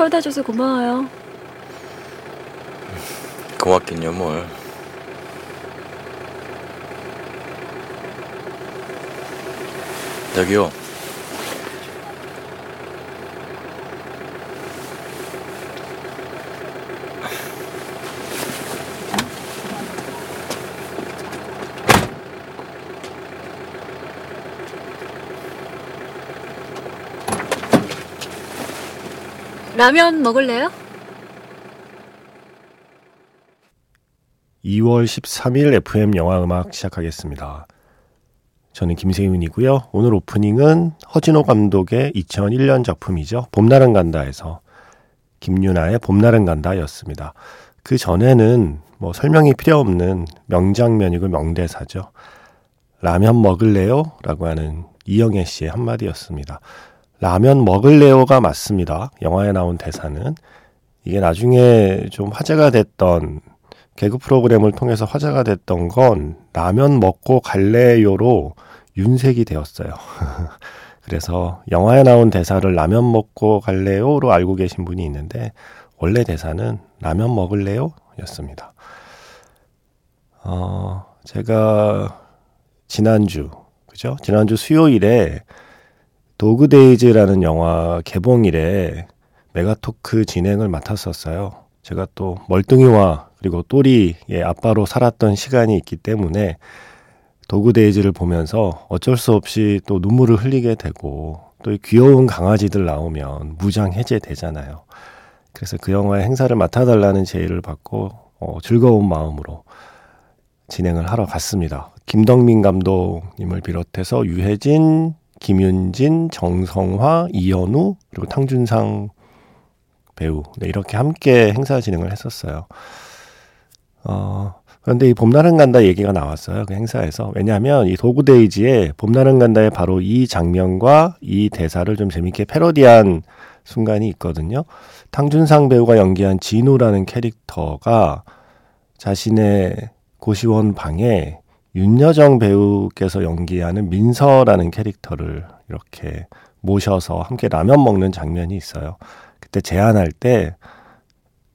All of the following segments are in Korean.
태워다 줘서 고마워요. 고맙긴요 뭘. 저기요. 라면 먹을래요? 2월 13일 FM 영화 음악 시작하겠습니다. 저는 김세윤이고요. 오늘 오프닝은 허진호 감독의 2001년 작품이죠. 봄날은 간다에서 김유나의 봄날은 간다였습니다. 그 전에는 뭐 설명이 필요 없는 명장면이고 명대사죠. 라면 먹을래요? 라고 하는 이영애 씨의 한마디였습니다. 라면 먹을래요가 맞습니다. 영화에 나온 대사는. 이게 나중에 좀 화제가 됐던 개그 프로그램을 통해서 화제가 됐던 건 라면 먹고 갈래요로 윤색이 되었어요. 그래서 영화에 나온 대사를 라면 먹고 갈래요로 알고 계신 분이 있는데 원래 대사는 라면 먹을래요? 였습니다. 어, 제가 지난주, 그죠? 지난주 수요일에 도그데이즈라는 영화 개봉일에 메가토크 진행을 맡았었어요. 제가 또 멀뚱이와 그리고 또리의 아빠로 살았던 시간이 있기 때문에 도그데이즈를 보면서 어쩔 수 없이 또 눈물을 흘리게 되고 또 귀여운 강아지들 나오면 무장 해제되잖아요. 그래서 그 영화의 행사를 맡아달라는 제의를 받고 어, 즐거운 마음으로 진행을 하러 갔습니다. 김덕민 감독님을 비롯해서 유해진, 김윤진, 정성화, 이현우 그리고 탕준상 배우 네, 이렇게 함께 행사 진행을 했었어요. 어, 그런데 이 봄날은 간다 얘기가 나왔어요. 그 행사에서. 왜냐하면 이 도구데이지에 봄날은 간다의 바로 이 장면과 이 대사를 좀 재밌게 패러디한 순간이 있거든요. 탕준상 배우가 연기한 진우라는 캐릭터가 자신의 고시원 방에 윤여정 배우께서 연기하는 민서라는 캐릭터를 이렇게 모셔서 함께 라면 먹는 장면이 있어요. 그때 제안할 때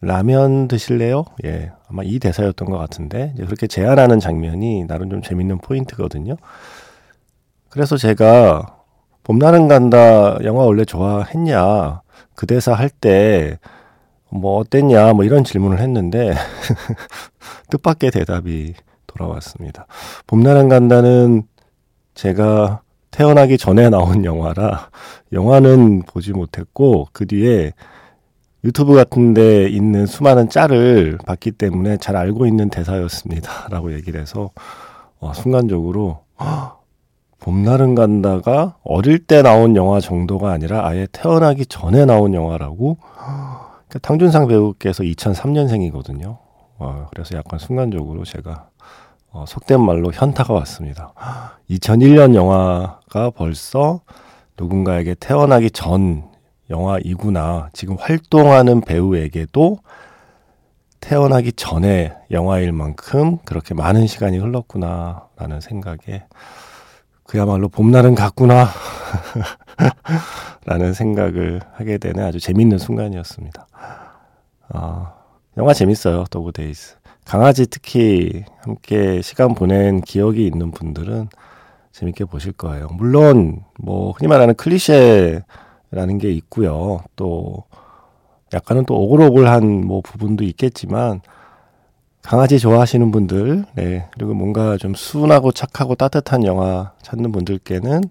라면 드실래요? 예. 아마 이 대사였던 것 같은데, 그렇게 제안하는 장면이 나름 좀 재밌는 포인트거든요. 그래서 제가 봄날은 간다 영화 원래 좋아했냐, 그 대사 할 때 뭐 어땠냐, 뭐 이런 질문을 했는데, 뜻밖의 대답이 돌아왔습니다. 봄날은 간다는 제가 태어나기 전에 나온 영화라, 영화는 보지 못했고, 그 뒤에 유튜브 같은 데 있는 수많은 짤을 봤기 때문에 잘 알고 있는 대사였습니다. 라고 얘기를 해서 어, 순간적으로 봄날은 간다가 어릴 때 나온 영화 정도가 아니라 아예 태어나기 전에 나온 영화라고 그러니까 탕준상 배우께서 2003년생이거든요. 어, 그래서 약간 순간적으로 제가 어, 속된 말로 현타가 왔습니다. 2001년 영화가 벌써 누군가에게 태어나기 전 영화이구나. 지금 활동하는 배우에게도 태어나기 전에 영화일 만큼 그렇게 많은 시간이 흘렀구나. 라는 생각에 그야말로 봄날은 갔구나. 라는 생각을 하게 되는 아주 재밌는 순간이었습니다. 아, 영화 재밌어요. 도그데이즈. 강아지 특히 함께 시간 보낸 기억이 있는 분들은 재밌게 보실 거예요. 물론, 뭐, 흔히 말하는 클리셰 라는 게 있고요. 또 약간은 또 오글오글한 뭐 부분도 있겠지만 강아지 좋아하시는 분들, 네, 그리고 뭔가 좀 순하고 착하고 따뜻한 영화 찾는 분들께는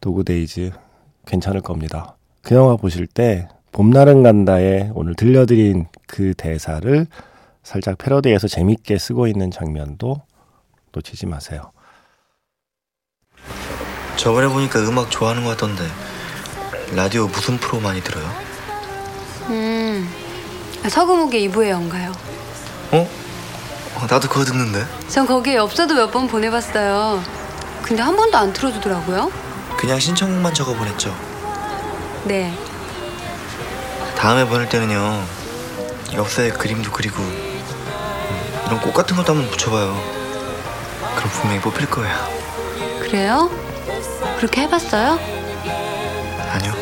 도그데이즈 괜찮을 겁니다. 그 영화 보실 때 봄날은 간다에 오늘 들려드린 그 대사를 살짝 패러디해서 재밌게 쓰고 있는 장면도 놓치지 마세요. 저번에 보니까 음악 좋아하는 것 같던데 라디오 무슨 프로 많이 들어요? 음, 서금욱의 이부의 연가요. 어? 어, 나도 그거 듣는데. 전 거기에 엽서도 몇 번 보내봤어요. 근데 한 번도 안 틀어주더라고요. 그냥 신청만 적어 보냈죠. 네. 다음에 보낼 때는요. 엽서에 그림도 그리고 음, 이런 꽃 같은 것도 한번 붙여봐요. 그럼 분명히 뽑힐 거예요. 그래요? 그렇게 해봤어요? 아니요.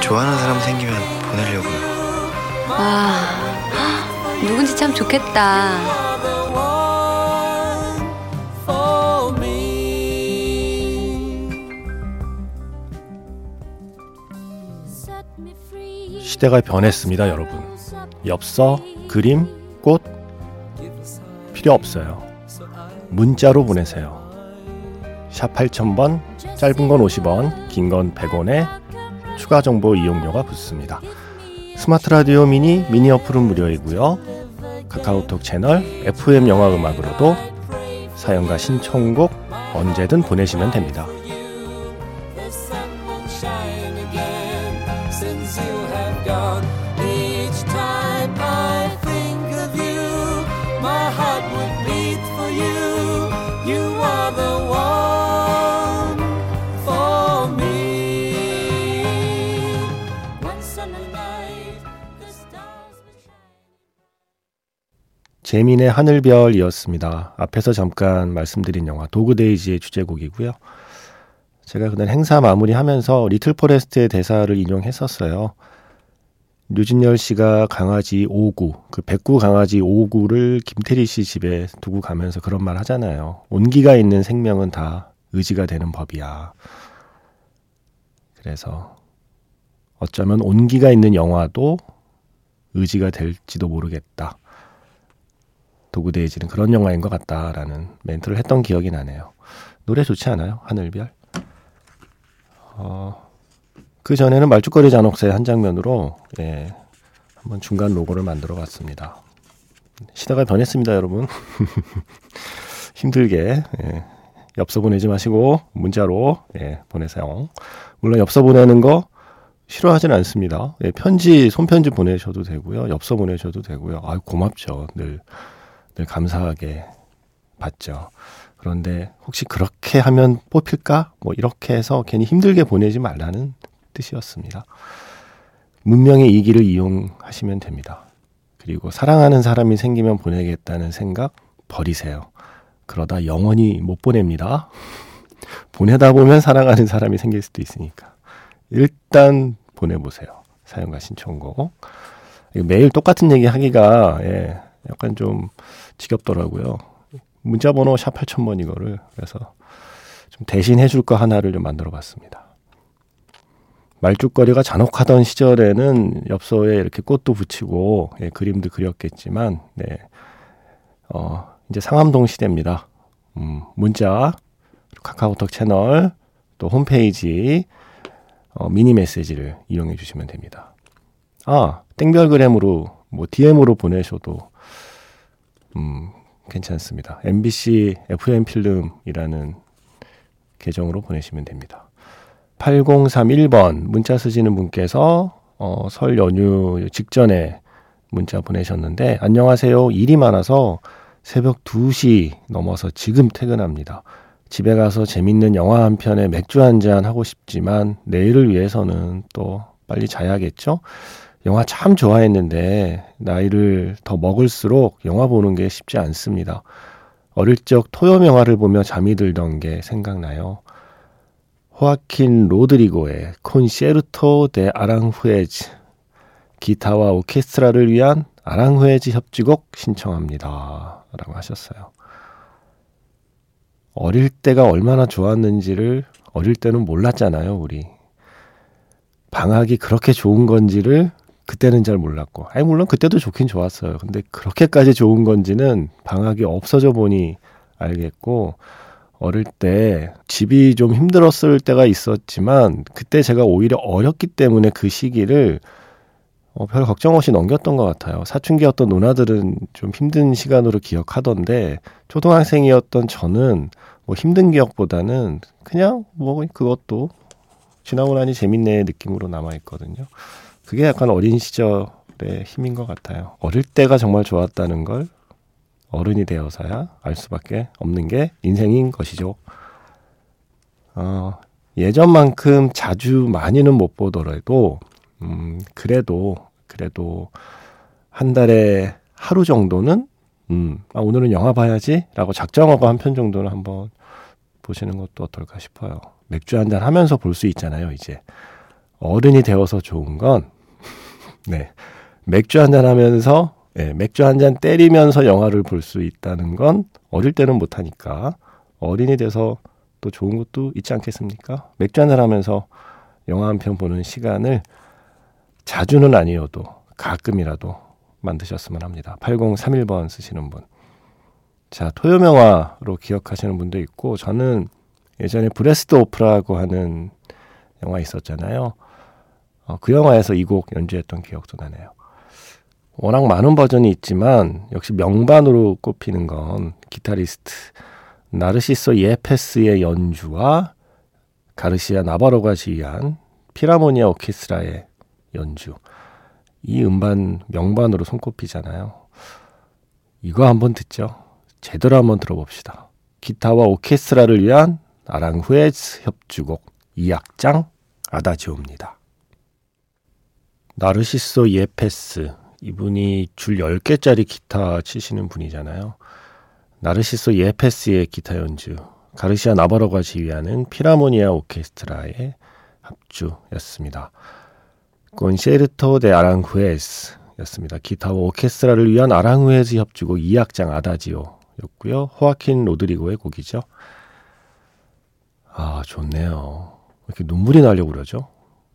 좋아하는 사람 생기면 보내려고요. 아, 누군지 참 좋겠다. 시대가 변했습니다, 여러분. 엽서, 그림, 꽃 필요 없어요. 문자로 보내세요. 샵 8000번, 짧은 건 50원, 긴 건 100원에 추가 정보 이용료가 붙습니다. 스마트 라디오 미니 미니 어플은 무료이고요. 카카오톡 채널 FM 영화 음악으로도 사연과 신청곡 언제든 보내시면 됩니다. 재민의 하늘별이었습니다. 앞에서 잠깐 말씀드린 영화 도그데이즈의 주제곡이고요. 제가 그날 행사 마무리하면서 리틀 포레스트의 대사를 인용했었어요. 류준열 씨가 강아지 오구, 그 백구 강아지 오구를 김태리 씨 집에 두고 가면서 그런 말 하잖아요. 온기가 있는 생명은 다 의지가 되는 법이야. 그래서 어쩌면 온기가 있는 영화도 의지가 될지도 모르겠다. 도구데이지는 그런 영화인 것 같다라는 멘트를 했던 기억이 나네요. 노래 좋지 않아요? 하늘별. 어, 그 전에는 말죽거리 잔혹사의 한 장면으로 예, 한번 중간 로고를 만들어 봤습니다. 시대가 변했습니다, 여러분. 힘들게 예, 엽서 보내지 마시고 문자로 예, 보내세요. 물론 엽서 보내는 거 싫어하진 않습니다. 예, 편지 손편지 보내셔도 되고요, 엽서 보내셔도 되고요. 아 고맙죠, 늘. 늘 감사하게 받죠. 그런데 혹시 그렇게 하면 뽑힐까? 뭐 이렇게 해서 괜히 힘들게 보내지 말라는 뜻이었습니다. 문명의 이 길을 이용하시면 됩니다. 그리고 사랑하는 사람이 생기면 보내겠다는 생각 버리세요. 그러다 영원히 못 보냅니다. 보내다 보면 사랑하는 사람이 생길 수도 있으니까. 일단 보내보세요. 사연과 신청곡. 매일 똑같은 얘기 하기가, 예, 약간 좀 지겹더라고요. 문자 번호 샵 8000번 이거를 그래서 좀 대신 해줄 거 하나를 좀 만들어 봤습니다. 말죽거리가 잔혹하던 시절에는 엽서에 이렇게 꽃도 붙이고 예, 그림도 그렸겠지만 네. 어, 이제 상암동 시대입니다. 음, 문자, 카카오톡 채널, 또 홈페이지 어, 미니 메시지를 이용해 주시면 됩니다. 아, 땡별그램으로 뭐 DM으로 보내셔도 음, 괜찮습니다. MBC FM 필름이라는 계정으로 보내시면 됩니다. 8031번 문자 쓰시는 분께서 어, 설 연휴 직전에 문자 보내셨는데 안녕하세요. 일이 많아서 새벽 2시 넘어서 지금 퇴근합니다. 집에 가서 재밌는 영화 한 편에 맥주 한 잔 하고 싶지만 내일을 위해서는 또 빨리 자야겠죠? 영화 참 좋아했는데 나이를 더 먹을수록 영화 보는 게 쉽지 않습니다. 어릴 적 토요 영화를 보며 잠이 들던 게 생각나요. 호아킨 로드리고의 콘시에르토 데 아랑후에즈 기타와 오케스트라를 위한 아랑후에즈 협주곡 신청합니다. 라고 하셨어요. 어릴 때가 얼마나 좋았는지를 어릴 때는 몰랐잖아요, 우리. 방학이 그렇게 좋은 건지를 그때는 잘 몰랐고. 아니, 물론 그때도 좋긴 좋았어요. 근데 그렇게까지 좋은 건지는 방학이 없어져 보니 알겠고, 어릴 때 집이 좀 힘들었을 때가 있었지만, 그때 제가 오히려 어렸기 때문에 그 시기를 어, 별 걱정 없이 넘겼던 것 같아요. 사춘기였던 누나들은 좀 힘든 시간으로 기억하던데, 초등학생이었던 저는 뭐 힘든 기억보다는 그냥 뭐 그것도 지나고 나니 재밌네 느낌으로 남아있거든요. 그게 약간 어린 시절의 힘인 것 같아요. 어릴 때가 정말 좋았다는 걸 어른이 되어서야 알 수밖에 없는 게 인생인 것이죠. 어, 예전만큼 자주 많이는 못 보더라도, 음, 그래도, 그래도 한 달에 하루 정도는, 음, 아, 오늘은 영화 봐야지? 라고 작정하고 한 편 정도는 한번 보시는 것도 어떨까 싶어요. 맥주 한 잔 하면서 볼 수 있잖아요, 이제. 어른이 되어서 좋은 건, 네. 맥주 한잔 하면서, 네, 맥주 한 잔 때리면서 영화를 볼 수 있다는 건 어릴 때는 못하니까 어른이 돼서 또 좋은 것도 있지 않겠습니까? 맥주 한잔 하면서 영화 한 편 보는 시간을 자주는 아니어도 가끔이라도 만드셨으면 합니다. 8031번 쓰시는 분. 자, 토요명화로 기억하시는 분도 있고, 저는 예전에 브래스드 오프라고 하는 영화 있었잖아요. 어, 그 영화에서 이 곡 연주했던 기억도 나네요. 워낙 많은 버전이 있지만, 역시 명반으로 꼽히는 건 기타리스트 나르시소 예페스의 연주와 가르시아 나바로가 지휘한 피라모니아 오케스트라의 연주. 이 음반 명반으로 손꼽히잖아요. 이거 한번 듣죠. 제대로 한번 들어봅시다. 기타와 오케스트라를 위한 아랑후에즈 협주곡 2악장 아다지오입니다. 나르시소 예페스 이분이 줄 10개짜리 기타 치시는 분이잖아요. 나르시소 예페스의 기타 연주 가르시아 나바로가 지휘하는 피라모니아 오케스트라의 합주였습니다. 콘셰르토 데 아랑후에스 였습니다. 기타와 오케스트라를 위한 아랑후에즈 협주곡 2악장 아다지오 였고요. 호아킨 로드리고의 곡이죠. 아, 좋네요. 이렇게 눈물이 나려고 그러죠?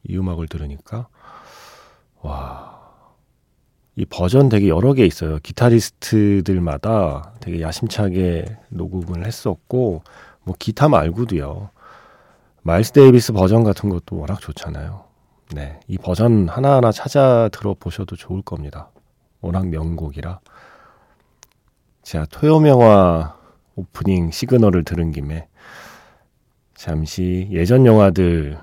이 음악을 들으니까. 와. 이 버전 되게 여러 개 있어요. 기타리스트들마다 되게 야심차게 녹음을 했었고, 뭐 기타 말고도요. 마일스 데이비스 버전 같은 것도 워낙 좋잖아요. 네. 이 버전 하나하나 찾아 들어보셔도 좋을 겁니다. 워낙 명곡이라. 자, 토요명화 오프닝 시그널을 들은 김에 잠시 예전 영화들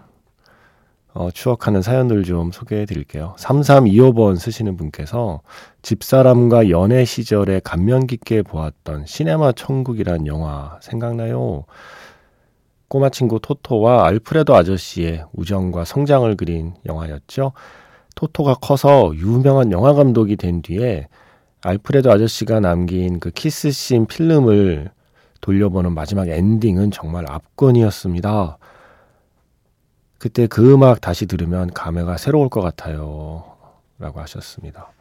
어, 추억하는 사연들 좀 소개해 드릴게요. 3325번 쓰시는 분께서 집사람과 연애 시절에 감명 깊게 보았던 시네마 천국이란 영화 생각나요? 꼬마 친구 토토와 알프레도 아저씨의 우정과 성장을 그린 영화였죠. 토토가 커서 유명한 영화 감독이 된 뒤에 알프레도 아저씨가 남긴 그 키스씬 필름을 돌려보는 마지막 엔딩은 정말 압권이었습니다. 그때 그 음악 다시 들으면 감회가 새로울 것 같아요. 라고 하셨습니다.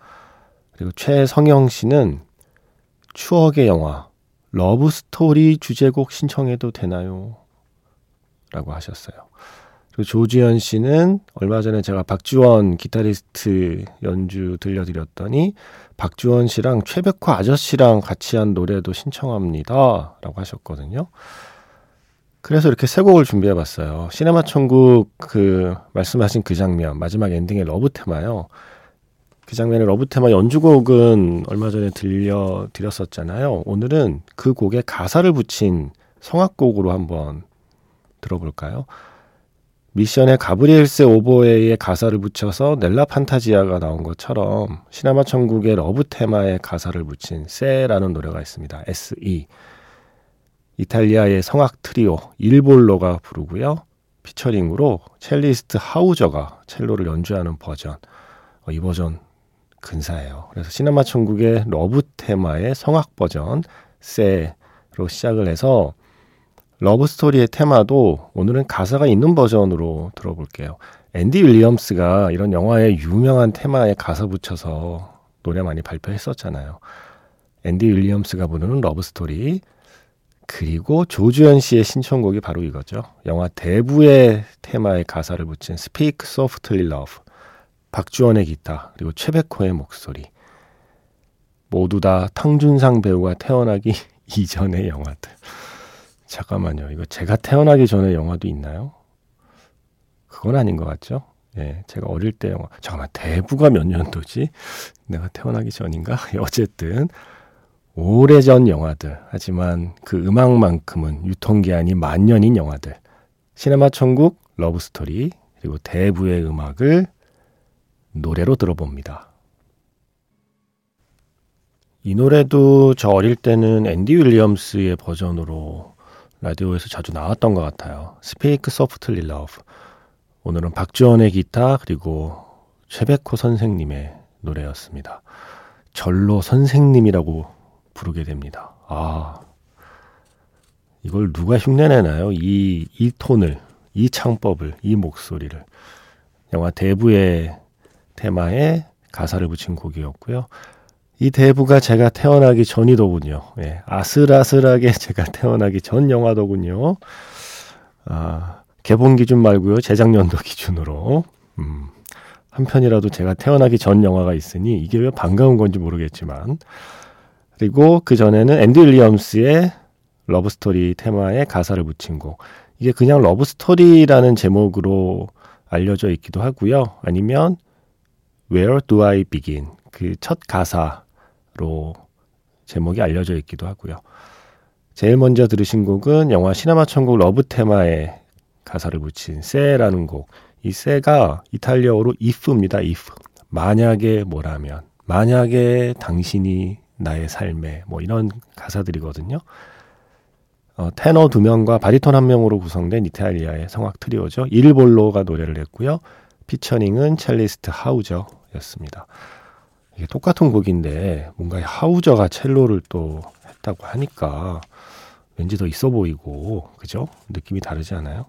그리고 최성영 씨는 추억의 영화, 러브 스토리 주제곡 신청해도 되나요? 라고 하셨어요. 그리고 조지현 씨는 얼마 전에 제가 박주원 기타리스트 연주 들려드렸더니 박주원 씨랑 최백호 아저씨랑 같이 한 노래도 신청합니다. 라고 하셨거든요. 그래서 이렇게 세 곡을 준비해 봤어요. 시네마 천국 그 말씀하신 그 장면, 마지막 엔딩의 러브 테마요. 그 장면의 러브 테마 연주곡은 얼마 전에 들려 드렸었잖아요. 오늘은 그 곡에 가사를 붙인 성악곡으로 한번 들어볼까요? 미션에 가브리엘스 오보에의 가사를 붙여서 넬라 판타지아가 나온 것처럼 시네마 천국의 러브 테마에 가사를 붙인 Se라는 노래가 있습니다. Se. 이탈리아의 성악 트리오 일볼로가 부르고요. 피처링으로 첼리스트 하우저가 첼로를 연주하는 버전. 어, 이 버전 근사해요. 그래서 시네마 천국의 러브 테마의 성악 버전 Se로 시작을 해서 러브 스토리의 테마도 오늘은 가사가 있는 버전으로 들어볼게요. 앤디 윌리엄스가 이런 영화의 유명한 테마에 가사 붙여서 노래 많이 발표했었잖아요. 앤디 윌리엄스가 부르는 러브 스토리 그리고 조주현 씨의 신청곡이 바로 이거죠. 영화 대부의 테마에 가사를 붙인 Speak Softly Love 박주원의 기타 그리고 최백호의 목소리 모두 다 탕준상 배우가 태어나기 이전의 영화들. 잠깐만요. 이거 제가 태어나기 전에 영화도 있나요? 그건 아닌 것 같죠? 예, 제가 어릴 때 영화. 잠깐만, 대부가 몇 년도지? 내가 태어나기 전인가? 어쨌든, 오래전 영화들. 하지만 그 음악만큼은 유통기한이 만년인 영화들. 시네마 천국, 러브스토리, 그리고 대부의 음악을 노래로 들어봅니다. 이 노래도 저 어릴 때는 앤디 윌리엄스의 버전으로 라디오에서 자주 나왔던 것 같아요. Speak Softly Love. 오늘은 박주원의 기타 그리고 최백호 선생님의 노래였습니다. 절로 선생님이라고 부르게 됩니다. 아, 이걸 누가 흉내내나요? 이, 이 톤을, 이 창법을, 이 목소리를. 영화 대부의 테마에 가사를 붙인 곡이었고요. 이 대부가 제가 태어나기 전이더군요. 예, 아슬아슬하게 제가 태어나기 전 영화더군요. 아, 개봉 기준 말고요. 제작년도 기준으로. 음, 한 편이라도 제가 태어나기 전 영화가 있으니 이게 왜 반가운 건지 모르겠지만. 그리고 그 전에는 앤디 윌리엄스의 러브스토리 테마에 가사를 붙인 곡. 이게 그냥 러브스토리라는 제목으로 알려져 있기도 하고요. 아니면 Where Do I Begin? 그 첫 가사로 제목이 알려져 있기도 하고요. 제일 먼저 들으신 곡은 영화 시네마 천국 러브 테마에 가사를 붙인 Se라는 곡. 이 Se가 이탈리아어로 if입니다. if. 만약에 뭐라면, 만약에 당신이 나의 삶에 뭐 이런 가사들이거든요. 어, 테너 두 명과 바리톤 한 명으로 구성된 이탈리아의 성악 트리오죠. 일볼로가 노래를 했고요. 피처링은 첼리스트 하우저였습니다. 이게 똑같은 곡인데 뭔가 하우저가 첼로를 또 했다고 하니까 왠지 더 있어 보이고 그죠? 느낌이 다르지 않아요?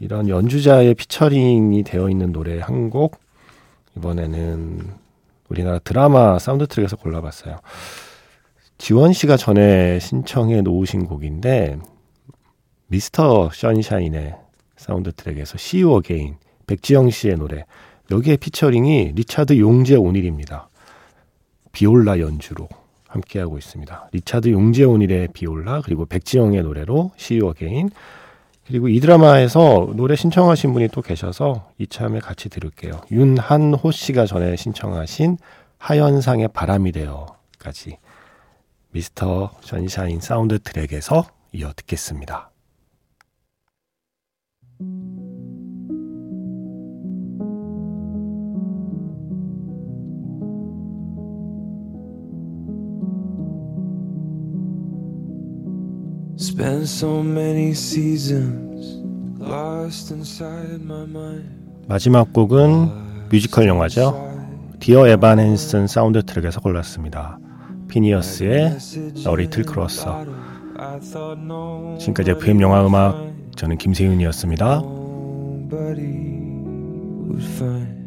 이런 연주자의 피처링이 되어 있는 노래 한 곡 이번에는 우리나라 드라마 사운드 트랙에서 골라봤어요. 지원 씨가 전에 신청해 놓으신 곡인데 미스터 션샤인의 사운드 트랙에서 See You Again 백지영 씨의 노래 여기에 피처링이 리차드 용재 오닐입니다. 비올라 연주로 함께하고 있습니다. 리차드 용재 오닐의 비올라 그리고 백지영의 노래로 See You Again 그리고 이 드라마에서 노래 신청하신 분이 또 계셔서 이참에 같이 들을게요. 윤한호 씨가 전에 신청하신 하현상의 바람이 되어까지 미스터 션샤인 사운드 트랙에서 이어 듣겠습니다. Spent so many seasons lost inside my mind. 마지막 곡은 뮤지컬 영화죠. 디어 에반 헨슨 사운드 트랙에서 골랐습니다. 피니어스의 Little Closer. 지금까지 FM 영화 음악 저는 김세윤이었습니다. Nobody would find